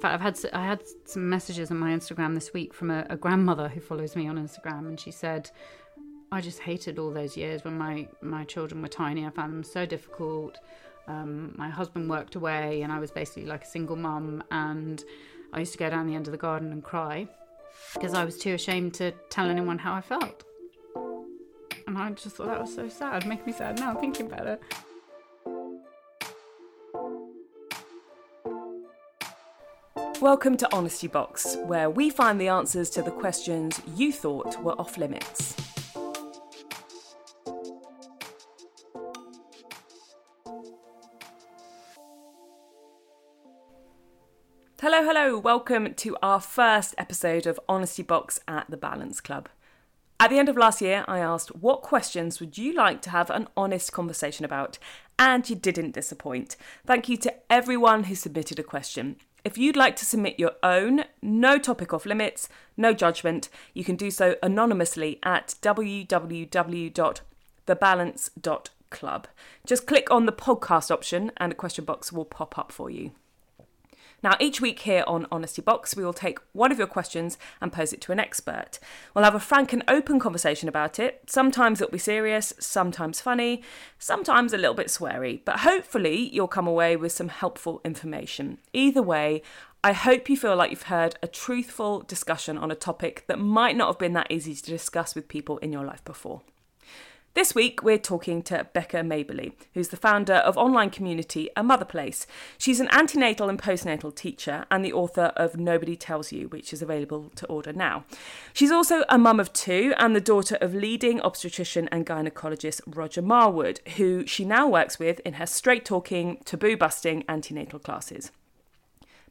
In fact, I've had I had some messages on my Instagram this week from a, a grandmother who follows me on Instagram, and she said, "I just hated all those years when my my children were tiny. I found them so difficult. Um, my husband worked away, and I was basically like a single mum. And I used to go down the end of the garden and cry because I was too ashamed to tell anyone how I felt. And I just thought that was so sad. Make me sad now thinking about it." Welcome to Honesty Box, where we find the answers to the questions you thought were off limits. Hello, hello, welcome to our first episode of Honesty Box at the Balance Club. At the end of last year, I asked what questions would you like to have an honest conversation about, and you didn't disappoint. Thank you to everyone who submitted a question. If you'd like to submit your own, no topic off limits, no judgment, you can do so anonymously at www.thebalance.club. Just click on the podcast option and a question box will pop up for you. Now, each week here on Honesty Box, we will take one of your questions and pose it to an expert. We'll have a frank and open conversation about it. Sometimes it'll be serious, sometimes funny, sometimes a little bit sweary, but hopefully you'll come away with some helpful information. Either way, I hope you feel like you've heard a truthful discussion on a topic that might not have been that easy to discuss with people in your life before. This week, we're talking to Becca Maberly, who's the founder of online community A Mother Place. She's an antenatal and postnatal teacher and the author of Nobody Tells You, which is available to order now. She's also a mum of two and the daughter of leading obstetrician and gynecologist Roger Marwood, who she now works with in her straight talking, taboo busting antenatal classes.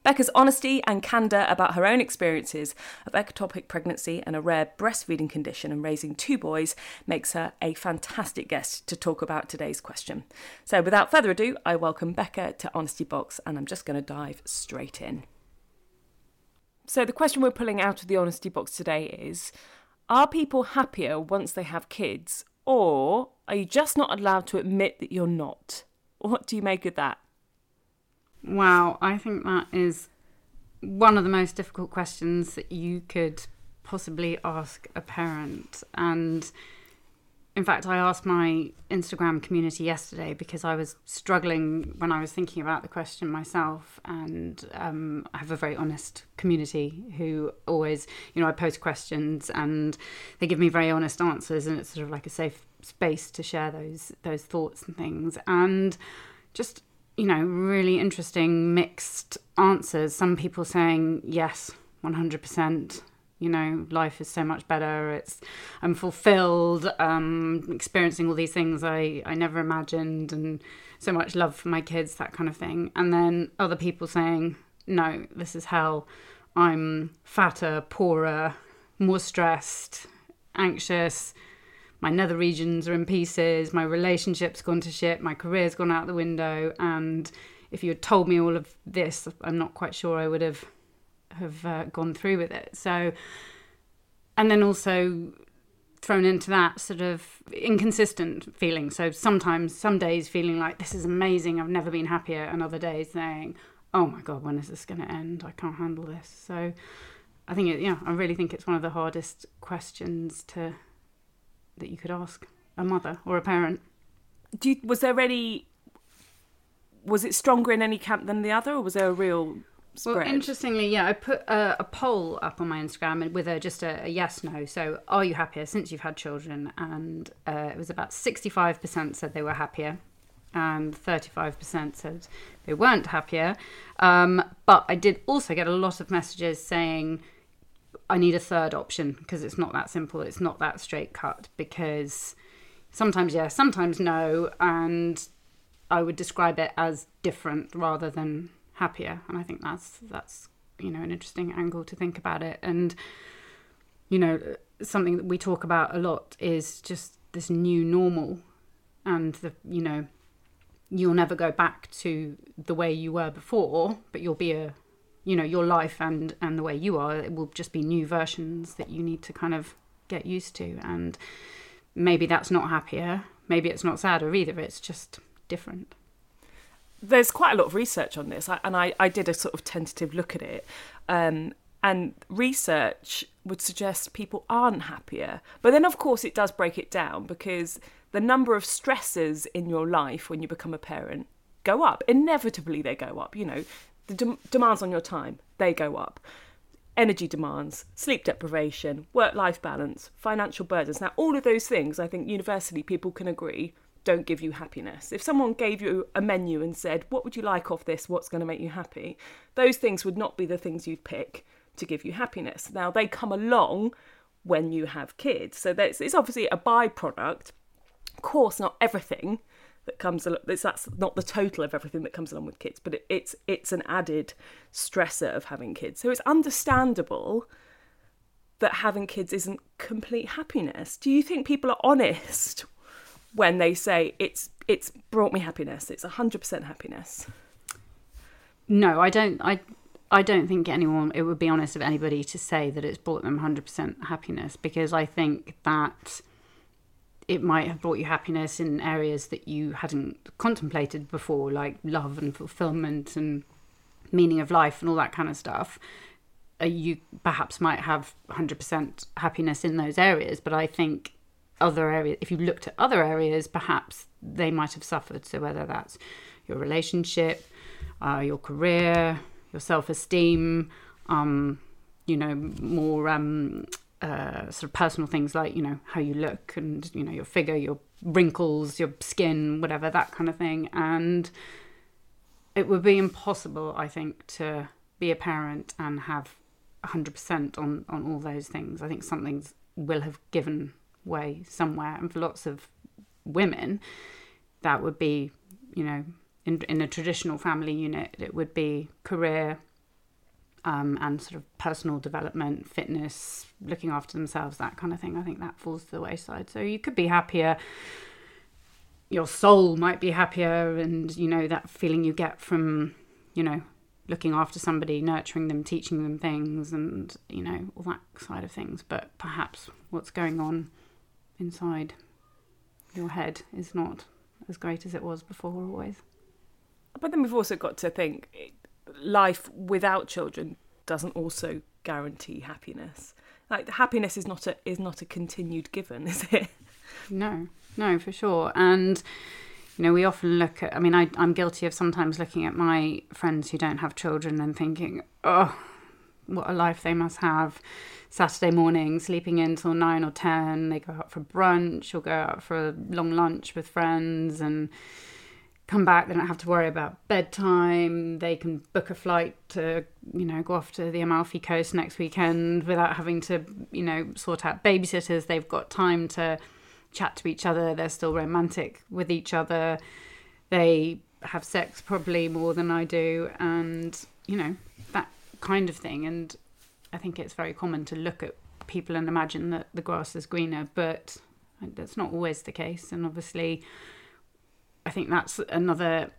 Becca's honesty and candour about her own experiences of ectopic pregnancy and a rare breastfeeding condition and raising two boys makes her a fantastic guest to talk about today's question. So, without further ado, I welcome Becca to Honesty Box and I'm just going to dive straight in. So, the question we're pulling out of the Honesty Box today is Are people happier once they have kids, or are you just not allowed to admit that you're not? What do you make of that? Wow, I think that is one of the most difficult questions that you could possibly ask a parent. And in fact, I asked my Instagram community yesterday because I was struggling when I was thinking about the question myself. And um, I have a very honest community who always, you know, I post questions and they give me very honest answers, and it's sort of like a safe space to share those those thoughts and things. And just you know, really interesting mixed answers. Some people saying, yes, 100%. You know, life is so much better. It's I'm fulfilled, um, experiencing all these things I, I never imagined, and so much love for my kids, that kind of thing. And then other people saying, no, this is hell. I'm fatter, poorer, more stressed, anxious, my nether regions are in pieces, my relationship's gone to shit, my career's gone out the window, and if you had told me all of this, I'm not quite sure I would have have uh, gone through with it. So, and then also thrown into that sort of inconsistent feeling. So sometimes, some days feeling like this is amazing, I've never been happier, and other days saying, oh my god, when is this going to end? I can't handle this. So, I think it, yeah, I really think it's one of the hardest questions to that you could ask a mother or a parent. Do you, was there any? Was it stronger in any camp than the other, or was there a real spread? Well, interestingly, yeah, I put a, a poll up on my Instagram with a, just a, a yes no. So, are you happier since you've had children? And uh, it was about 65% said they were happier, and 35% said they weren't happier. Um, but I did also get a lot of messages saying, I need a third option because it's not that simple. It's not that straight cut because sometimes yes, sometimes no, and I would describe it as different rather than happier. And I think that's that's you know an interesting angle to think about it. And you know something that we talk about a lot is just this new normal, and the you know you'll never go back to the way you were before, but you'll be a you know your life and and the way you are it will just be new versions that you need to kind of get used to. And maybe that's not happier maybe it's not sadder either it's just different. There's quite a lot of research on this and i, I did a sort of tentative look at it. Um, and research would suggest people aren't happier. But then of course it does break it down because the number of stresses in your life when you become a parent go up. Inevitably they go up you know the de- demands on your time they go up. Energy demands sleep deprivation work life balance financial burdens. Now all of those things i think universally people can agree don't give you happiness. If someone gave you a menu and said what would you like off this? What's going to make you happy? Those things would not be the things you'd pick to give you happiness. Now they come along when you have kids. So it's obviously a byproduct. Of course not everything that comes along. That's not the total of everything that comes along with kids, but it, it's it's an added stressor of having kids. So it's understandable that having kids isn't complete happiness. Do you think people are honest when they say it's it's brought me happiness? It's hundred percent happiness. No, I don't. I I don't think anyone. It would be honest of anybody to say that it's brought them hundred percent happiness because I think that it might have brought you happiness in areas that you hadn't contemplated before, like love and fulfillment and meaning of life and all that kind of stuff. Uh, you perhaps might have 100% happiness in those areas, but I think other areas, if you looked at other areas, perhaps they might have suffered. So, whether that's your relationship, uh, your career, your self esteem, um, you know, more um, uh, sort of personal things like you know how you look and you know your figure, your wrinkles, your skin, whatever that kind of thing, and it would be impossible, I think, to be a parent and have 100% on on all those things. I think something will have given way somewhere, and for lots of women, that would be you know in in a traditional family unit, it would be career um, and sort of personal development, fitness, looking after themselves, that kind of thing. I think that falls to the wayside. So you could be happier. Your soul might be happier, and you know that feeling you get from, you know, looking after somebody, nurturing them, teaching them things, and you know all that side of things. But perhaps what's going on inside your head is not as great as it was before, always. But then we've also got to think life without children doesn't also guarantee happiness. Like happiness is not a is not a continued given, is it? No, no, for sure. And you know, we often look at. I mean, I, I'm guilty of sometimes looking at my friends who don't have children and thinking, oh, what a life they must have. Saturday morning, sleeping in till nine or ten. They go out for brunch or go out for a long lunch with friends and come back they don't have to worry about bedtime they can book a flight to you know go off to the amalfi coast next weekend without having to you know sort out babysitters. They've got time to chat to each other. They're still romantic with each other. They have sex probably more than i do and you know that kind of thing. And i think it's very common to look at people and imagine that the grass is greener but that's not always the case. And obviously I think that's another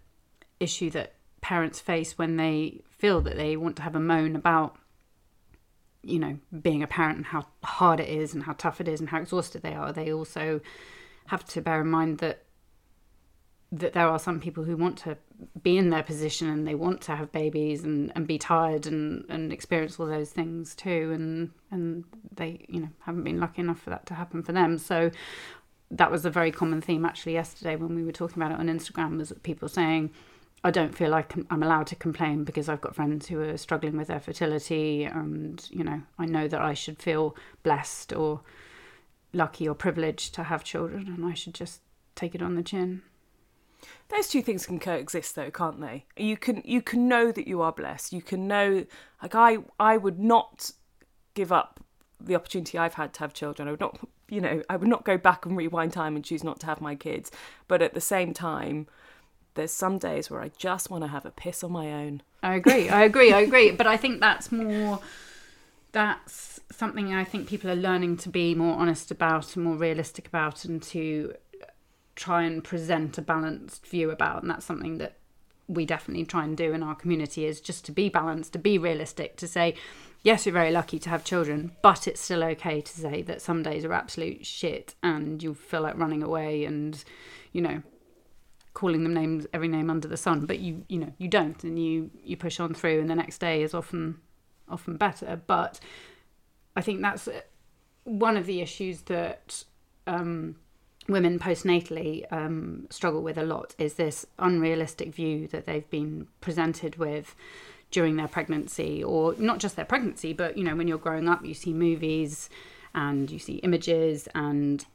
issue that parents face when they feel that they want to have a moan about you know being a parent and how hard it is and how tough it is and how exhausted they are. They also have to bear in mind that that there are some people who want to be in their position and they want to have babies and, and be tired and, and experience all those things too. And and they you know haven't been lucky enough for that to happen for them. So that was a very common theme actually yesterday when we were talking about it on Instagram was people saying I don't feel like I'm allowed to complain because I've got friends who are struggling with their fertility and you know I know that I should feel blessed or lucky or privileged to have children and I should just take it on the chin. Those two things can coexist though, can't they? You can you can know that you are blessed. You can know like I I would not give up the opportunity I've had to have children. I would not, you know, I would not go back and rewind time and choose not to have my kids. But at the same time, there's some days where I just want to have a piss on my own. I agree. I agree. I agree. But I think that's more. That's something I think people are learning to be more honest about and more realistic about, and to try and present a balanced view about. And that's something that we definitely try and do in our community is just to be balanced, to be realistic, to say, yes, you're very lucky to have children, but it's still okay to say that some days are absolute shit and you feel like running away and, you know, calling them names every name under the sun but you you know you don't and you you push on through and the next day is often often better. But i think that's one of the issues that um, women postnatally um, struggle with a lot is this unrealistic view that they've been presented with during their pregnancy or not just their pregnancy but you know when you're growing up you see movies and you see images and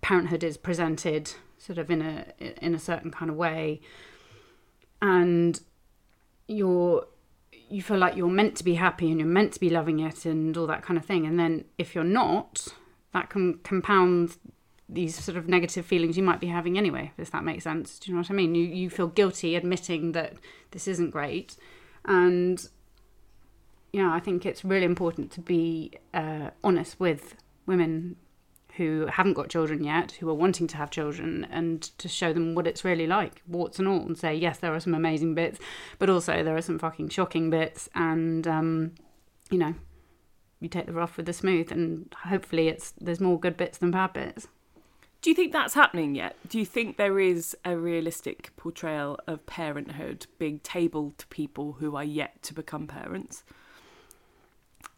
parenthood is presented sort of in a in a certain kind of way. And you're you feel like you're meant to be happy and you're meant to be loving it and all that kind of thing. And then if you're not that can compound these sort of negative feelings you might be having anyway if that makes sense. Do you know what i mean? You you feel guilty admitting that this isn't great and yeah i think it's really important to be uh, honest with women who haven't got children yet, who are wanting to have children, and to show them what it's really like, warts and all, and say, yes, there are some amazing bits, but also there are some fucking shocking bits, and, um, you know, you take the rough with the smooth, and hopefully it's there's more good bits than bad bits. Do you think that's happening yet? Do you think there is a realistic portrayal of parenthood being tabled to people who are yet to become parents?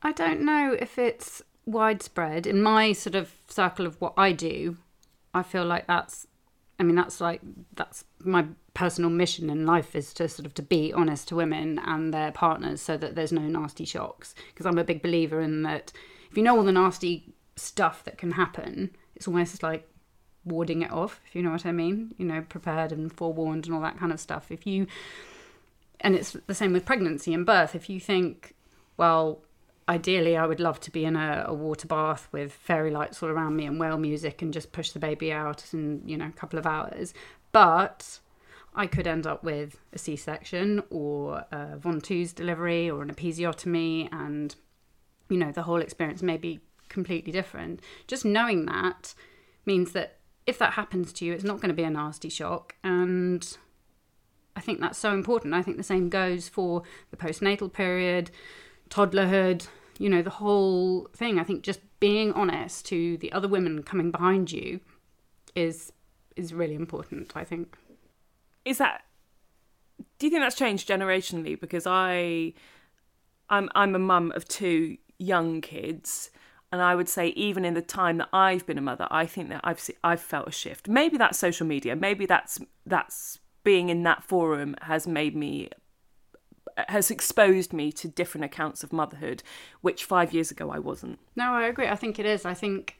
I don't know if it's widespread in my sort of circle of what I do. I feel like that's, I mean, that's like that's my personal mission in life is to sort of to be honest to women and their partners so that there's no nasty shocks. Because I'm a big believer in that if you know all the nasty stuff that can happen, it's almost like warding it off. If you know what I mean, you know, prepared and forewarned and all that kind of stuff. If you, and it's the same with pregnancy and birth. If you think, well, ideally I would love to be in a, a, water bath with fairy lights all around me and whale music and just push the baby out in you know a couple of hours but I could end up with a C-section or a Ventouse delivery or an episiotomy and you know the whole experience may be completely different just knowing that means that if that happens to you it's not going to be a nasty shock and I think that's so important I think the same goes for the postnatal period toddlerhood you know, the whole thing. I think just being honest to the other women coming behind you is is really important, I think. Is that do you think that's changed generationally because I I'm I'm a mum of two young kids and I would say even in the time that I've been a mother, I think that I've I've felt a shift. Maybe that's social media. Maybe that's that's being in that forum has made me has exposed me to different accounts of motherhood, which five years ago I wasn't. No, I agree. I think it is. I think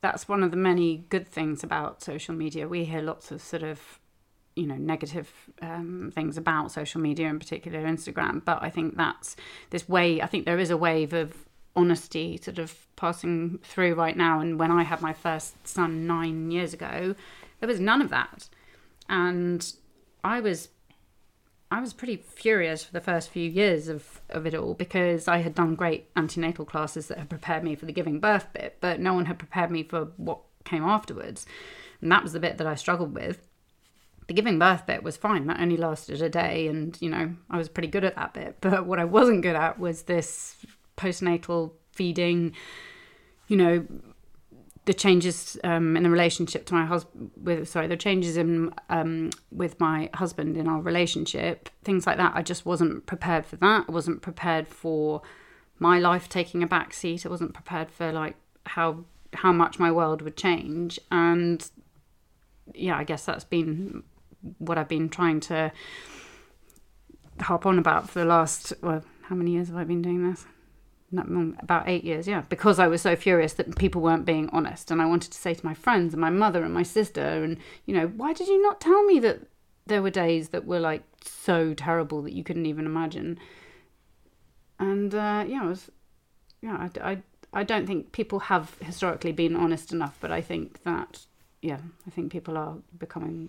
that's one of the many good things about social media. We hear lots of sort of, you know, negative um, things about social media, in particular Instagram. But I think that's this way. I think there is a wave of honesty sort of passing through right now. And when I had my first son nine years ago, there was none of that, and I was I was pretty furious for the first few years of, of it all because I had done great antenatal classes that had prepared me for the giving birth bit, but no one had prepared me for what came afterwards. And that was the bit that I struggled with. The giving birth bit was fine, that only lasted a day, and you know, I was pretty good at that bit. But what I wasn't good at was this postnatal feeding, you know, the changes um, in the relationship to my husband with sorry the changes in um, with my husband in our relationship things like that. I just wasn't prepared for that. I wasn't prepared for my life taking a back seat i wasn't prepared for like how how much my world would change. And yeah i guess that's been what i've been trying to harp on about for the last well how many years have i been doing this about eight years, yeah, because I was so furious that people weren't being honest. And I wanted to say to my friends and my mother and my sister, and, you know, why did you not tell me that there were days that were like so terrible that you couldn't even imagine? And, uh, yeah, I was, yeah, I, I, I don't think people have historically been honest enough, but I think that, yeah, I think people are becoming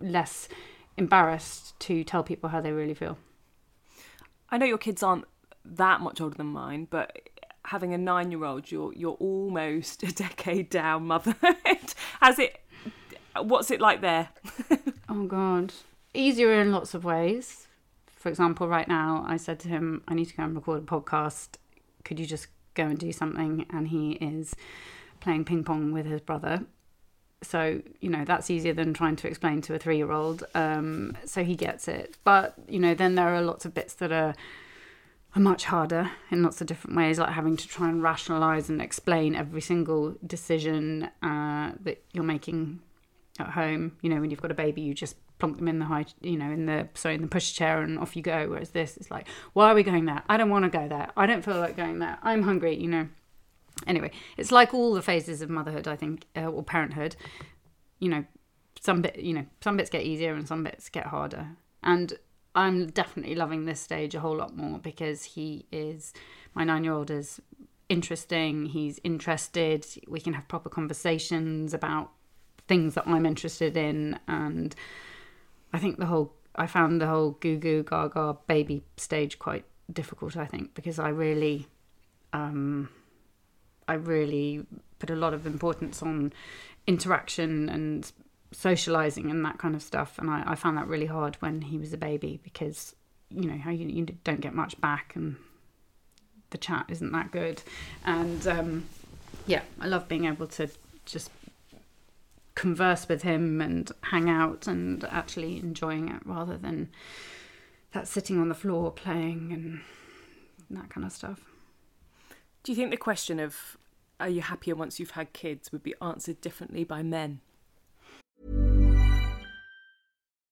less embarrassed to tell people how they really feel. I know your kids aren't that much older than mine, but having a nine-year-old, you're you're almost a decade down motherhood. Has it? What's it like there? oh God, easier in lots of ways. For example, right now, I said to him, "I need to go and record a podcast. Could you just go and do something?" And he is playing ping pong with his brother. So you know that's easier than trying to explain to a three-year-old. Um, so he gets it. But you know, then there are lots of bits that are are much harder in lots of different ways, like having to try and rationalize and explain every single decision uh, that you're making at home. You know, when you've got a baby, you just plonk them in the high, you know, in the sorry, in the push chair, and off you go. Whereas this, it's like, why are we going there? I don't want to go there. I don't feel like going there. I'm hungry. You know. Anyway, it's like all the phases of motherhood, I think, uh, or parenthood. You know, some bit, you know, some bits get easier and some bits get harder. And I'm definitely loving this stage a whole lot more because he is my nine year old is interesting. He's interested. We can have proper conversations about things that I'm interested in, and I think the whole I found the whole goo goo gaga baby stage quite difficult. I think because I really, um, I really put a lot of importance on interaction and socializing and that kind of stuff. And I, I found that really hard when he was a baby because you know how you, you don't get much back and the chat isn't that good. And um, yeah, I love being able to just converse with him and hang out and actually enjoying it rather than that sitting on the floor playing and that kind of stuff. Do you think the question of are you happier once you've had kids would be answered differently by men?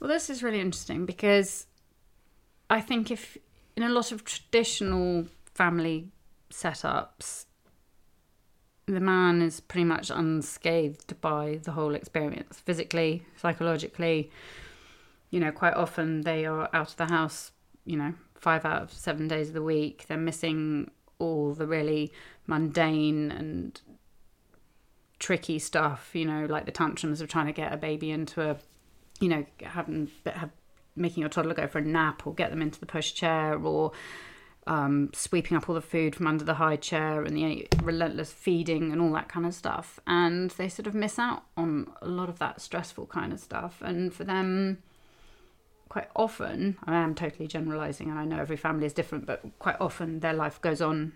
Well, this is really interesting because I think if in a lot of traditional family setups, the man is pretty much unscathed by the whole experience, physically, psychologically. You know, quite often they are out of the house, you know, five out of seven days of the week. They're missing all the really mundane and tricky stuff, you know, like the tantrums of trying to get a baby into a you know, having have, making your toddler go for a nap or get them into the pushchair or um, sweeping up all the food from under the high chair and the relentless feeding and all that kind of stuff. And they sort of miss out on a lot of that stressful kind of stuff. And for them, quite often, I am totally generalizing and I know every family is different, but quite often their life goes on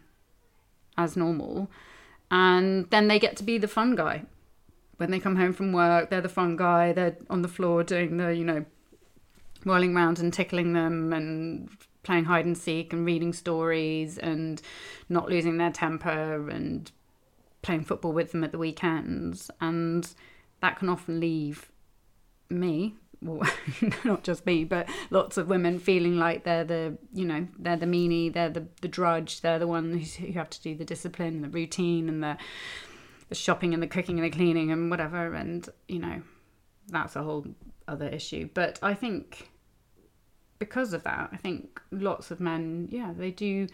as normal. And then they get to be the fun guy when they come home from work, they're the fun guy. They're on the floor doing the, you know, rolling around and tickling them and playing hide and seek and reading stories and not losing their temper and playing football with them at the weekends. And that can often leave me, well, not just me, but lots of women feeling like they're the, you know, they're the meanie, they're the, the drudge, they're the one who have to do the discipline, the routine, and the the shopping and the cooking and the cleaning and whatever and you know that's a whole other issue but i think because of that i think lots of men yeah they do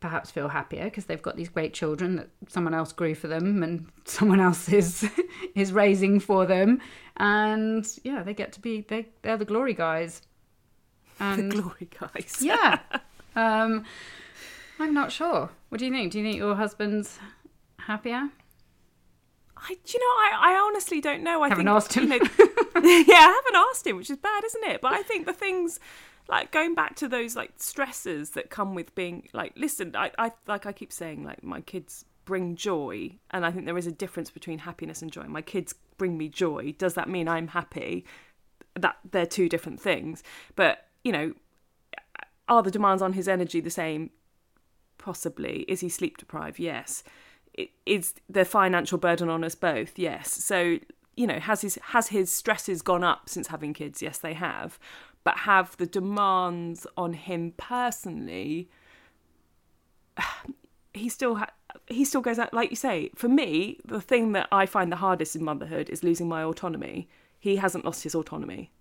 perhaps feel happier because they've got these great children that someone else grew for them and someone else is is raising for them and yeah they get to be they they're the glory guys And the glory guys. yeah, um, I'm not sure. What do you think? Do you think your husband's happier? I, do you know, I, I honestly don't know. I Haven't think, asked him. You know, yeah, I haven't asked him, which is bad, isn't it? But I think the things like going back to those like stresses that come with being like, listen, I, I like I keep saying, like my kids bring joy, and I think there is a difference between happiness and joy. My kids bring me joy. Does that mean I'm happy? That they're two different things. But you know, are the demands on his energy the same? Possibly. Is he sleep deprived? Yes. Is the financial burden on us both? Yes. So you know, has his has his stresses gone up since having kids? Yes, they have. But have the demands on him personally? He still ha- he still goes out like you say. For me, the thing that I find the hardest in motherhood is losing my autonomy. He hasn't lost his autonomy.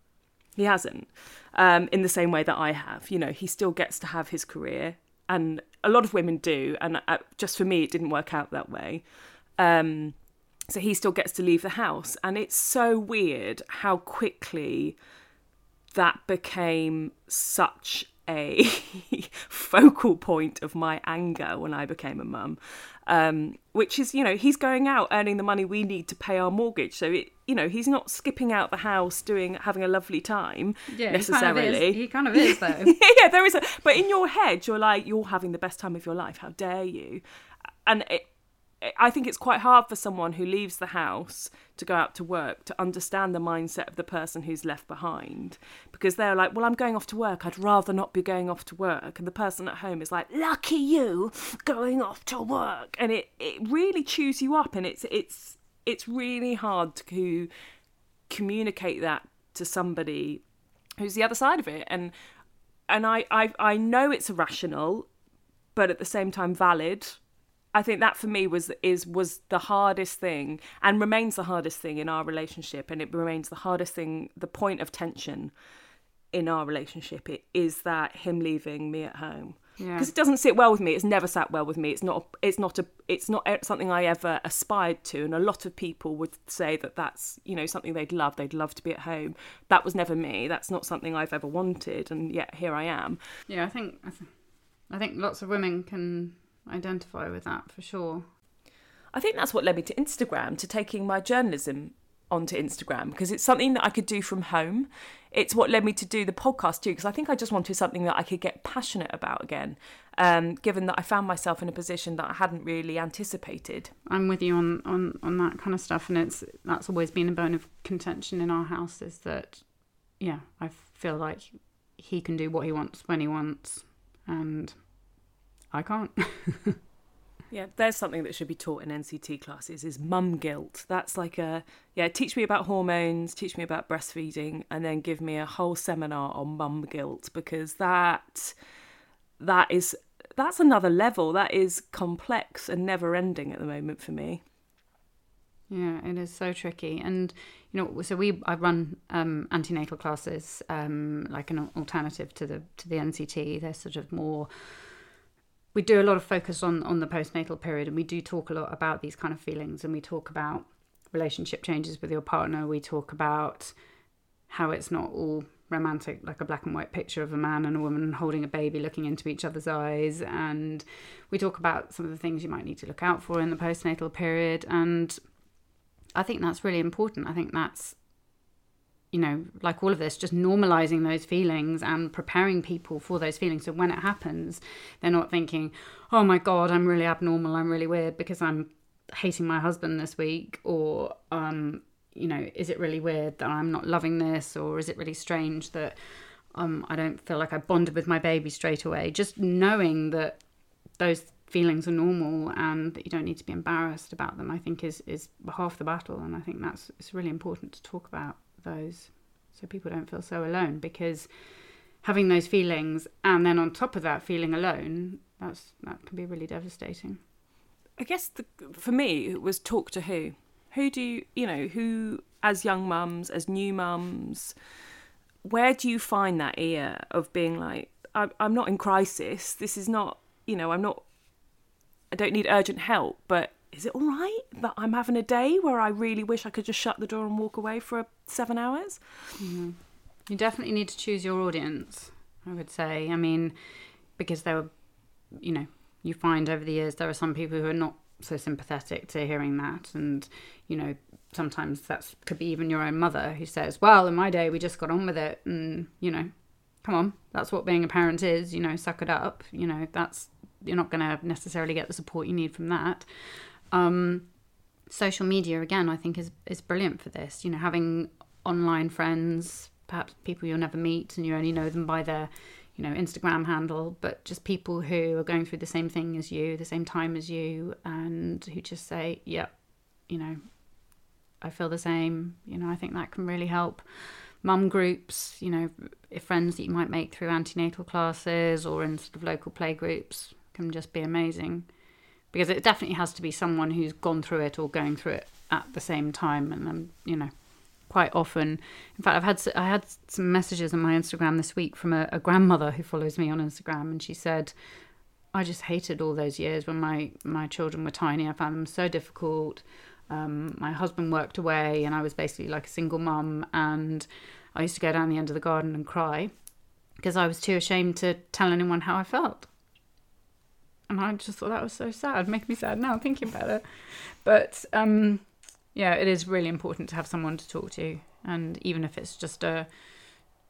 He hasn't, um, in the same way that I have. You know, he still gets to have his career, and a lot of women do. And uh, just for me, it didn't work out that way. Um, so he still gets to leave the house, and it's so weird how quickly that became such a focal point of my anger when I became a mum. Um, which is, you know, he's going out earning the money we need to pay our mortgage. So it, you know, he's not skipping out the house doing having a lovely time Yeah, necessarily. He kind of is, kind of is though. yeah, there is a. But in your head, you're like, you're having the best time of your life. How dare you? And it, I think it's quite hard for someone who leaves the house to go out to work to understand the mindset of the person who's left behind because they're like, well, I'm going off to work. I'd rather not be going off to work. And the person at home is like, lucky you going off to work. And it, it really chews you up and it's it's it's really hard to communicate that to somebody who's the other side of it. And and I, I I know it's irrational, but at the same time valid. I think that for me was is was the hardest thing and remains the hardest thing in our relationship and it remains the hardest thing the point of tension in our relationship it is that him leaving me at home. Yeah. because it doesn't sit well with me. It's never sat well with me. It's not it's not a it's not something I ever aspired to and a lot of people would say that that's you know something they'd love. They'd love to be at home. That was never me. That's not something I've ever wanted and yet here I am. Yeah, I think I think lots of women can identify with that for sure. I think that's what led me to Instagram, to taking my journalism onto Instagram because it's something that I could do from home. It's what led me to do the podcast too because I think I just wanted something that I could get passionate about again, um, given that I found myself in a position that I hadn't really anticipated. I'm with you on, on, on that kind of stuff, and it's that's always been a bone of contention in our house. Is that, yeah, I feel like he can do what he wants when he wants, and I can't. Yeah, there's something that should be taught in NCT classes is mum guilt. That's like a yeah, teach me about hormones, teach me about breastfeeding, and then give me a whole seminar on mum guilt because that that is that's another level. That is complex and never ending at the moment for me. Yeah, it is so tricky, and you know, so we I run um, antenatal classes, um, like an alternative to the to the NCT. They're sort of more. We do a lot of focus on on the postnatal period, and we do talk a lot about these kind of feelings, and we talk about relationship changes with your partner. We talk about how it's not all romantic, like a black and white picture of a man and a woman holding a baby, looking into each other's eyes, and we talk about some of the things you might need to look out for in the postnatal period, and I think that's really important. I think that's, you know, like all of this, just normalizing those feelings and preparing people for those feelings. So when it happens, they're not thinking, oh my God, I'm really abnormal, I'm really weird because I'm hating my husband this week, or, um, you know, is it really weird that I'm not loving this, or is it really strange that um, I don't feel like I bonded with my baby straight away? Just knowing that those feelings are normal and that you don't need to be embarrassed about them, I think is is half the battle. And I think that's it's really important to talk about those so people don't feel so alone because having those feelings and then on top of that feeling alone, that's that can be really devastating. I guess the, for me it was talk to who. Who do you, you know, who as young mums, as new mums, where do you find that ear of being like, I'm, I'm not in crisis. This is not, you know, I'm not, I don't need urgent help, but is it all right that I'm having a day where I really wish I could just shut the door and walk away for seven hours? You definitely need to choose your audience I would say. I mean, because there were, you know, you find over the years there are some people who are not so sympathetic to hearing that, and you know, sometimes that could be even your own mother who says, "Well, in my day, we just got on with it," and you know, come on, that's what being a parent is. You know, suck it up. You know, that's you're not going to necessarily get the support you need from that. Um, social media again, I think is is brilliant for this. You know, having online friends, perhaps people you'll never meet, and you only know them by their you know Instagram handle, but just people who are going through the same thing as you, the same time as you, and who just say, "Yep, you know, I feel the same." You know, I think that can really help. Mum groups, you know, friends that you might make through antenatal classes or in sort of local play groups can just be amazing because it definitely has to be someone who's gone through it or going through it at the same time. And um, you know quite often in fact i've had i had some messages on my instagram this week from a, a grandmother who follows me on instagram. And she said i just hated all those years when my my children were tiny. I found them so difficult. Um, my husband worked away and i was basically like a single mum. And i used to go down the end of the garden and cry because i was too ashamed to tell anyone how i felt and I just thought that was so sad. Make me sad now thinking about it. But um, yeah, it is really important to have someone to talk to, and even if it's just a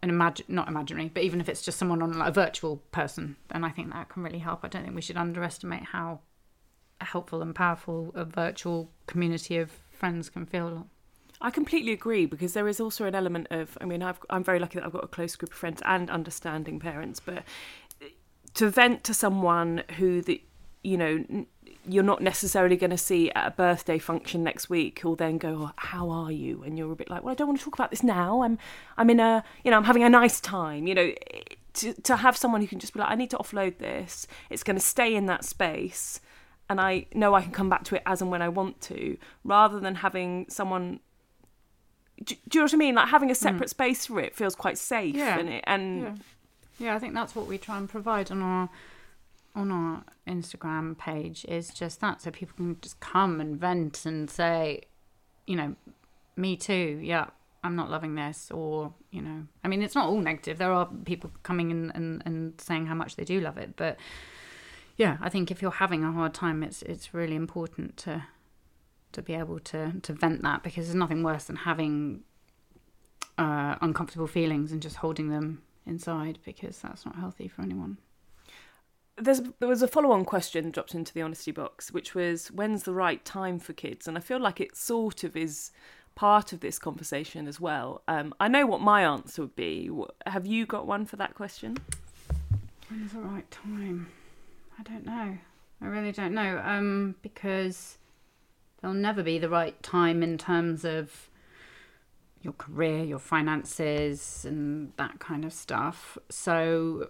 an imagine not imaginary, but even if it's just someone on like a virtual person, then I think that can really help. I don't think we should underestimate how helpful and powerful a virtual community of friends can feel. I completely agree because there is also an element of. I mean, I've, I'm very lucky that I've got a close group of friends and understanding parents, but to vent to someone who the you know you're not necessarily going to see at a birthday function next week who'll then go oh, how are you and you're a bit like well i don't want to talk about this now i'm i'm in a you know i'm having a nice time you know to, to have someone who can just be like i need to offload this it's going to stay in that space and i know i can come back to it as and when i want to rather than having someone do, do you know what i mean like having a separate mm. space for it feels quite safe yeah. and it and yeah. Yeah, I think that's what we try and provide on our on our Instagram page is just that, so people can just come and vent and say, you know, me too. Yeah, I'm not loving this, or you know, I mean, it's not all negative. There are people coming in and, and saying how much they do love it, but yeah, I think if you're having a hard time, it's it's really important to to be able to to vent that because there's nothing worse than having uh, uncomfortable feelings and just holding them inside because that's not healthy for anyone. There's, there was a follow on question dropped into the honesty box, which was when's the right time for kids? And I feel like it sort of is part of this conversation as well. Um, I know what my answer would be. Have you got one for that question? When's the right time? I don't know. I really don't know. Um, because there'll never be the right time in terms of your career, your finances, and that kind of stuff. So,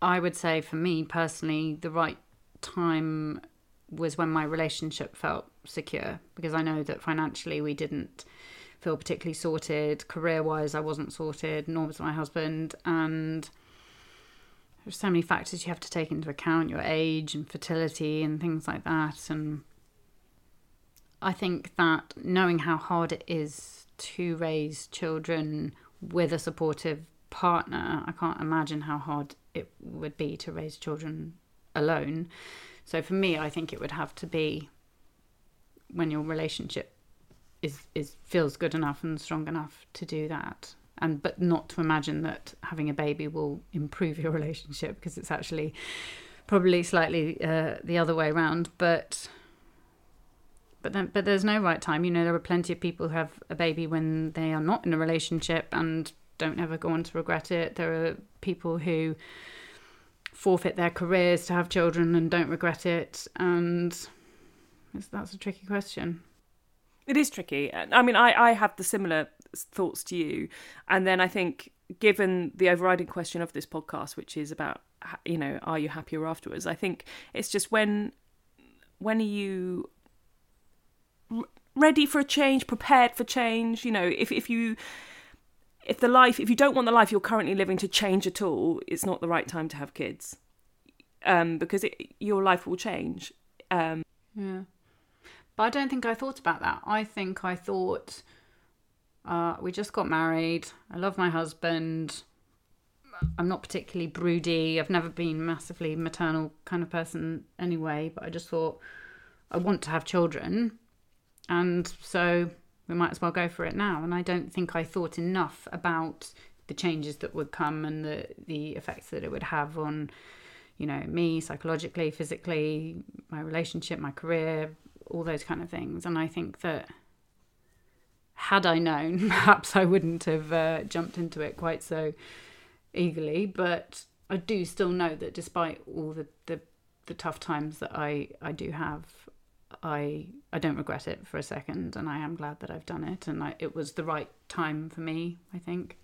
I would say for me personally, the right time was when my relationship felt secure because I know that financially we didn't feel particularly sorted. Career wise, I wasn't sorted, nor was my husband. And there's so many factors you have to take into account your age and fertility and things like that. And I think that knowing how hard it is to raise children with a supportive partner, I can't imagine how hard it would be to raise children alone. So for me, I think it would have to be when your relationship is is feels good enough and strong enough to do that. And but not to imagine that having a baby will improve your relationship because it's actually probably slightly uh, the other way around. But but then but there's no right time. You know there are plenty of people who have a baby when they are not in a relationship and don't ever go on to regret it. There are people who forfeit their careers to have children and don't regret it. And that's a tricky question. It is tricky. I mean i i have the similar thoughts to you. And then i think given the overriding question of this podcast which is about you know are you happier afterwards? I think it's just when when are you ready for a change, prepared for change. You know, if if you if the life if you don't want the life you're currently living to change at all, it's not the right time to have kids. Um, because it, your life will change. Um, yeah, but I don't think I thought about that. I think I thought uh, we just got married. I love my husband. I'm not particularly broody. I've never been massively maternal kind of person anyway, but I just thought I want to have children. And so we might as well go for it now. And I don't think I thought enough about the changes that would come and the, the effects that it would have on, you know, me psychologically, physically, my relationship, my career, all those kind of things. And I think that had I known, perhaps I wouldn't have uh, jumped into it quite so eagerly. But I do still know that despite all the, the, the tough times that I, I do have, I I don't regret it for a second, and I am glad that I've done it, and I, it was the right time for me. I think.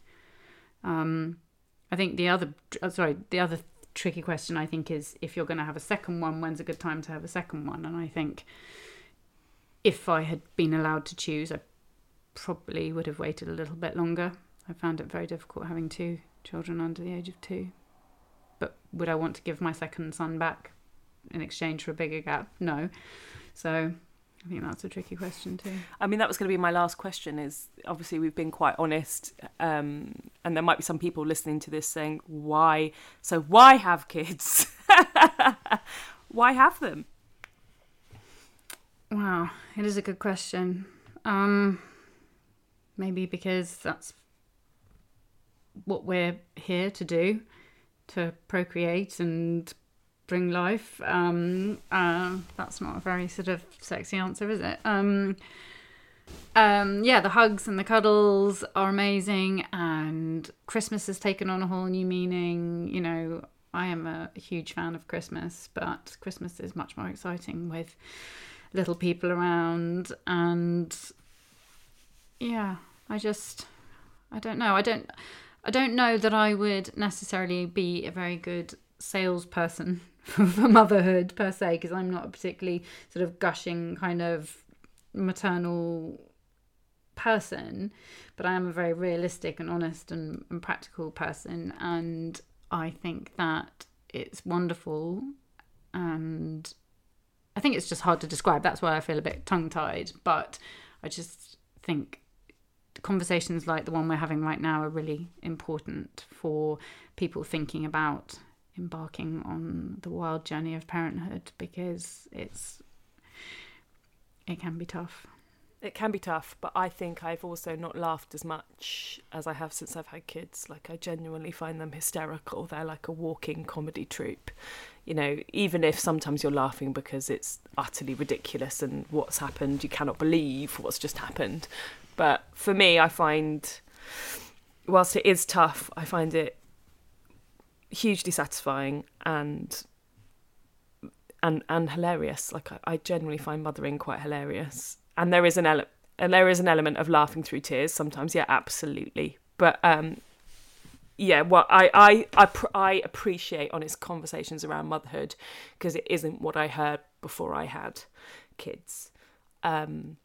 Um, I think the other uh, sorry the other tricky question I think is if you're going to have a second one, when's a good time to have a second one? And I think if I had been allowed to choose, I probably would have waited a little bit longer. I found it very difficult having two children under the age of two. But would I want to give my second son back in exchange for a bigger gap? No. So I think that's a tricky question too. I mean, that was going to be my last question. Is obviously we've been quite honest, um, and there might be some people listening to this saying, "Why? So why have kids? why have them?" Wow, it is a good question. Um, maybe because that's what we're here to do, to procreate and bring life. Um, uh, that's not a very sort of sexy answer, is it? Um, um, yeah, the hugs and the cuddles are amazing, and Christmas has taken on a whole new meaning. You know, I am a huge fan of Christmas, but Christmas is much more exciting with little people around, and yeah, I just, I don't know. I don't, I don't know that I would necessarily be a very good salesperson for motherhood per se because I'm not a particularly sort of gushing kind of maternal person, but I am a very realistic and honest and, and practical person, and I think that it's wonderful, and I think it's just hard to describe. That's why I feel a bit tongue tied, but I just think conversations like the one we're having right now are really important for people thinking about embarking on the wild journey of parenthood because it's it can be tough. It can be tough, but I think I've also not laughed as much as I have since I've had kids. Like I genuinely find them hysterical. They're like a walking comedy troupe. You know, even if sometimes you're laughing because it's utterly ridiculous and what's happened, you cannot believe what's just happened. But for me, I find whilst it is tough, I find it hugely satisfying and and and hilarious. Like I, I generally find mothering quite hilarious, and there is an element and there is an element of laughing through tears sometimes. Yeah, absolutely. But um, yeah, well, I I I, pr- I appreciate honest conversations around motherhood because it isn't what I heard before I had kids. Um,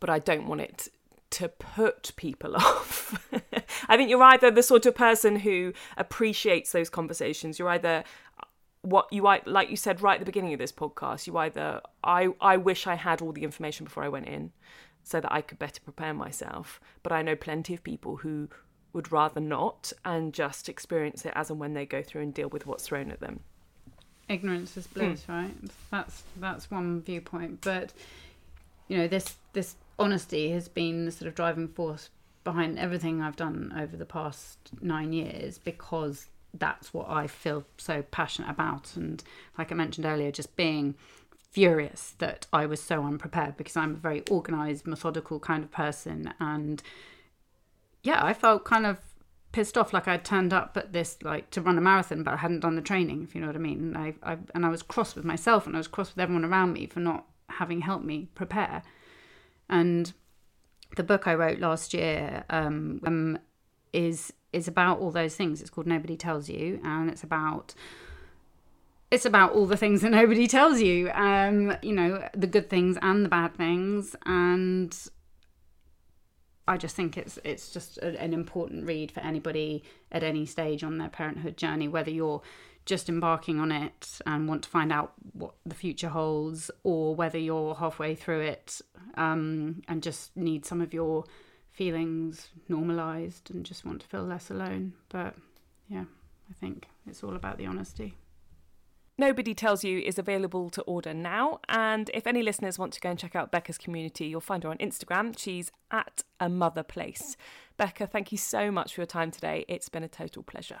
but I don't want it to put people off. I think you're either the sort of person who appreciates those conversations. You're either what you like you said right at the beginning of this podcast. You either I I wish I had all the information before I went in, so that I could better prepare myself. But I know plenty of people who would rather not and just experience it as and when they go through and deal with what's thrown at them. Ignorance is bliss, mm. right? That's that's one viewpoint, but you know this this honesty has been the sort of driving force behind everything I've done over the past nine years because that's what I feel so passionate about. And like I mentioned earlier, just being furious that I was so unprepared because I'm a very organized, methodical kind of person. And yeah, I felt kind of pissed off like I'd turned up at this like to run a marathon but I hadn't done the training if you know what I mean and I, I and I was cross with myself and I was cross with everyone around me for not having helped me prepare and the book I wrote last year um, um, is is about all those things. It's called Nobody Tells You, and it's about it's about all the things that nobody tells you. Um, you know, the good things and the bad things, and I just think it's it's just an important read for anybody at any stage on their parenthood journey, whether you're just embarking on it and want to find out what the future holds, or whether you're halfway through it um, and just need some of your feelings normalized and just want to feel less alone. But yeah, I think it's all about the honesty. Nobody Tells You is available to order now. And if any listeners want to go and check out Becca's community, you'll find her on Instagram. She's at a mother place. Becca, thank you so much for your time today. It's been a total pleasure.